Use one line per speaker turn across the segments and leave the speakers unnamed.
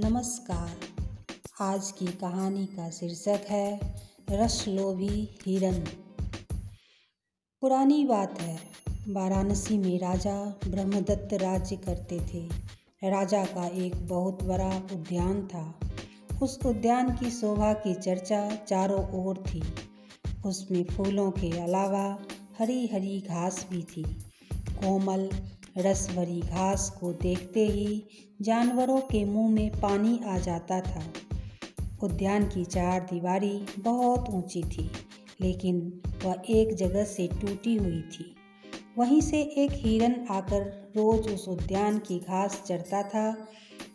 नमस्कार। आज की कहानी का शीर्षक है, रसलोभी हिरन। पुरानी बात है, वाराणसी में राजा ब्रह्मदत्त राज्य करते थे। राजा का एक बहुत बड़ा उद्यान था। उस उद्यान की शोभा की चर्चा चारों ओर थी। उसमें फूलों के अलावा हरी हरी घास भी थी। कोमल रस भरी घास को देखते ही जानवरों के मुँह में पानी आ जाता था। उद्यान की चार दीवारी बहुत ऊँची थी, लेकिन वह एक जगह से टूटी हुई थी। वहीं से एक हिरन आकर रोज उस उद्यान की घास चढ़ता था।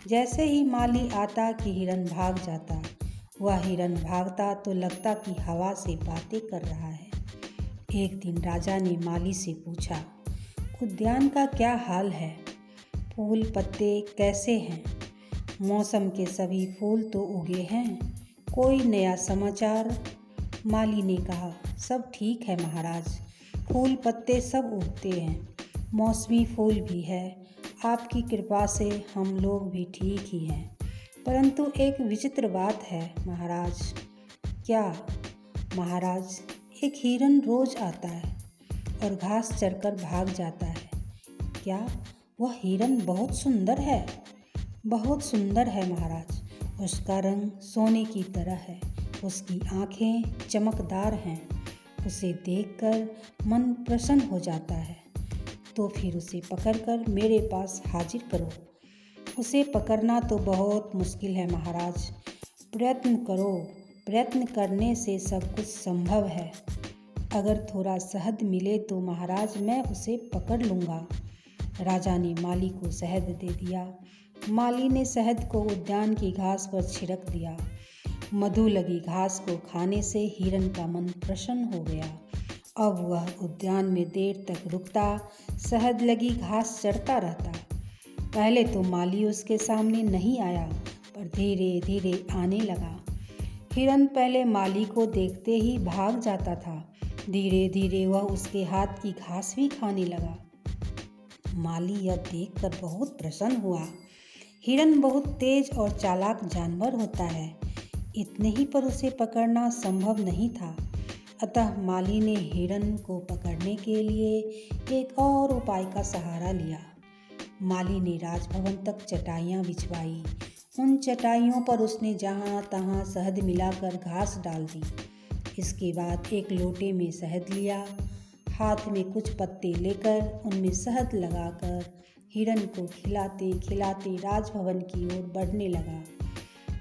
जैसे ही माली आता कि हिरन भाग जाता, वह हिरन भागता तो लगता कि हवा से बातें कर रहा है। एक दिन राजा ने माली से पूछा उद्यान का क्या हाल है? फूल पत्ते कैसे हैं? मौसम के सभी फूल तो उगे हैं। कोई नया समाचार? माली ने कहा, सब ठीक है महाराज। फूल पत्ते सब उगते हैं। मौसमी फूल भी है। आपकी कृपा से हम लोग भी ठीक ही हैं। परंतु एक विचित्र बात है महाराज। क्या? महाराज, एक हिरन रोज आता है और घास चढ़कर भाग जाता है क्या? वह हिरन बहुत सुंदर है। बहुत सुंदर है महाराज। उसका रंग सोने की तरह है। उसकी आँखें चमकदार हैं। उसे देखकर मन प्रसन्न हो जाता है। तो फिर उसे पकड़कर मेरे पास हाजिर करो। उसे पकड़ना तो बहुत मुश्किल है महाराज। प्रयत्न करो। प्रयत्न करने से सब कुछ संभव है। अगर थोड़ा शहद मिले तो महाराज मैं उसे पकड़ लूँगा। राजा ने माली को शहद दे दिया। माली ने शहद को उद्यान की घास पर छिड़क दिया। मधु लगी घास को खाने से हिरन का मन प्रसन्न हो गया। अब वह उद्यान में देर तक रुकता, शहद लगी घास चढ़ता रहता। पहले तो माली उसके सामने नहीं आया, पर धीरे धीरे आने लगा। हिरन पहले माली को देखते ही भाग जाता था। धीरे धीरे वह उसके हाथ की घास भी खाने लगा। माली यह देखकर बहुत प्रसन्न हुआ। हिरण बहुत तेज और चालाक जानवर होता है। इतने ही पर उसे पकड़ना संभव नहीं था। अतः माली ने हिरण को पकड़ने के लिए एक और उपाय का सहारा लिया। माली ने राजभवन तक चटाइयाँ बिछवाई। उन चटाइयों पर उसने जहाँ तहाँ शहद मिलाकर घास डाल दी। इसके बाद एक लोटे में शहद लिया हाथ में कुछ पत्ते लेकर उनमें शहद लगाकर हिरण को खिलाते खिलाते राजभवन की ओर बढ़ने लगा।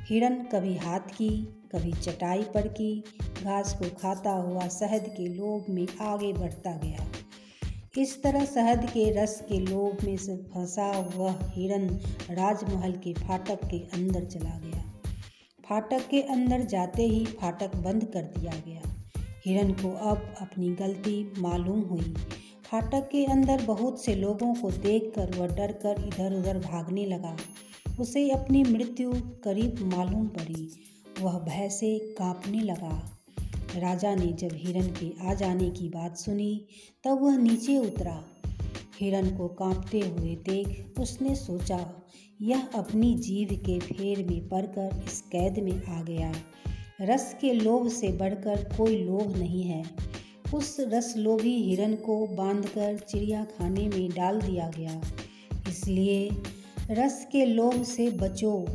हिरण कभी हाथ की, कभी चटाई पर की, घास को खाता हुआ शहद के लोभ में आगे बढ़ता गया। इस तरह शहद के रस के लोभ में से फंसा वह हिरण राजमहल के फाटक के अंदर चला गया। फाटक के अंदर जाते ही फाटक बंद कर दिया गया। हिरन को अब अपनी गलती मालूम हुई। फाटक के अंदर बहुत से लोगों को देखकर वह डर कर इधर उधर भागने लगा। उसे अपनी मृत्यु करीब मालूम पड़ी। वह भय से कांपने लगा। राजा ने जब हिरन के आ जाने की बात सुनी, तब वह नीचे उतरा। हिरन को कांपते हुए देख उसने सोचा, यह अपनी जीव के फेर में पड़कर इस कैद में आ गया। रस के लोभ से बढ़कर कोई लोभ नहीं है। उस रस लोभी हिरण को बांधकर चिड़िया खाने में डाल दिया गया। इसलिए रस के लोभ से बचो।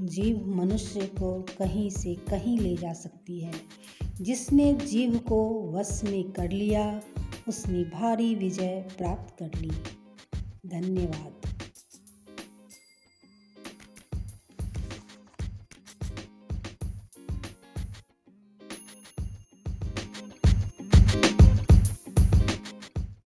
जीव मनुष्य को कहीं से कहीं ले जा सकती है। जिसने जीव को वश में कर लिया, उसने भारी विजय प्राप्त कर ली। धन्यवाद।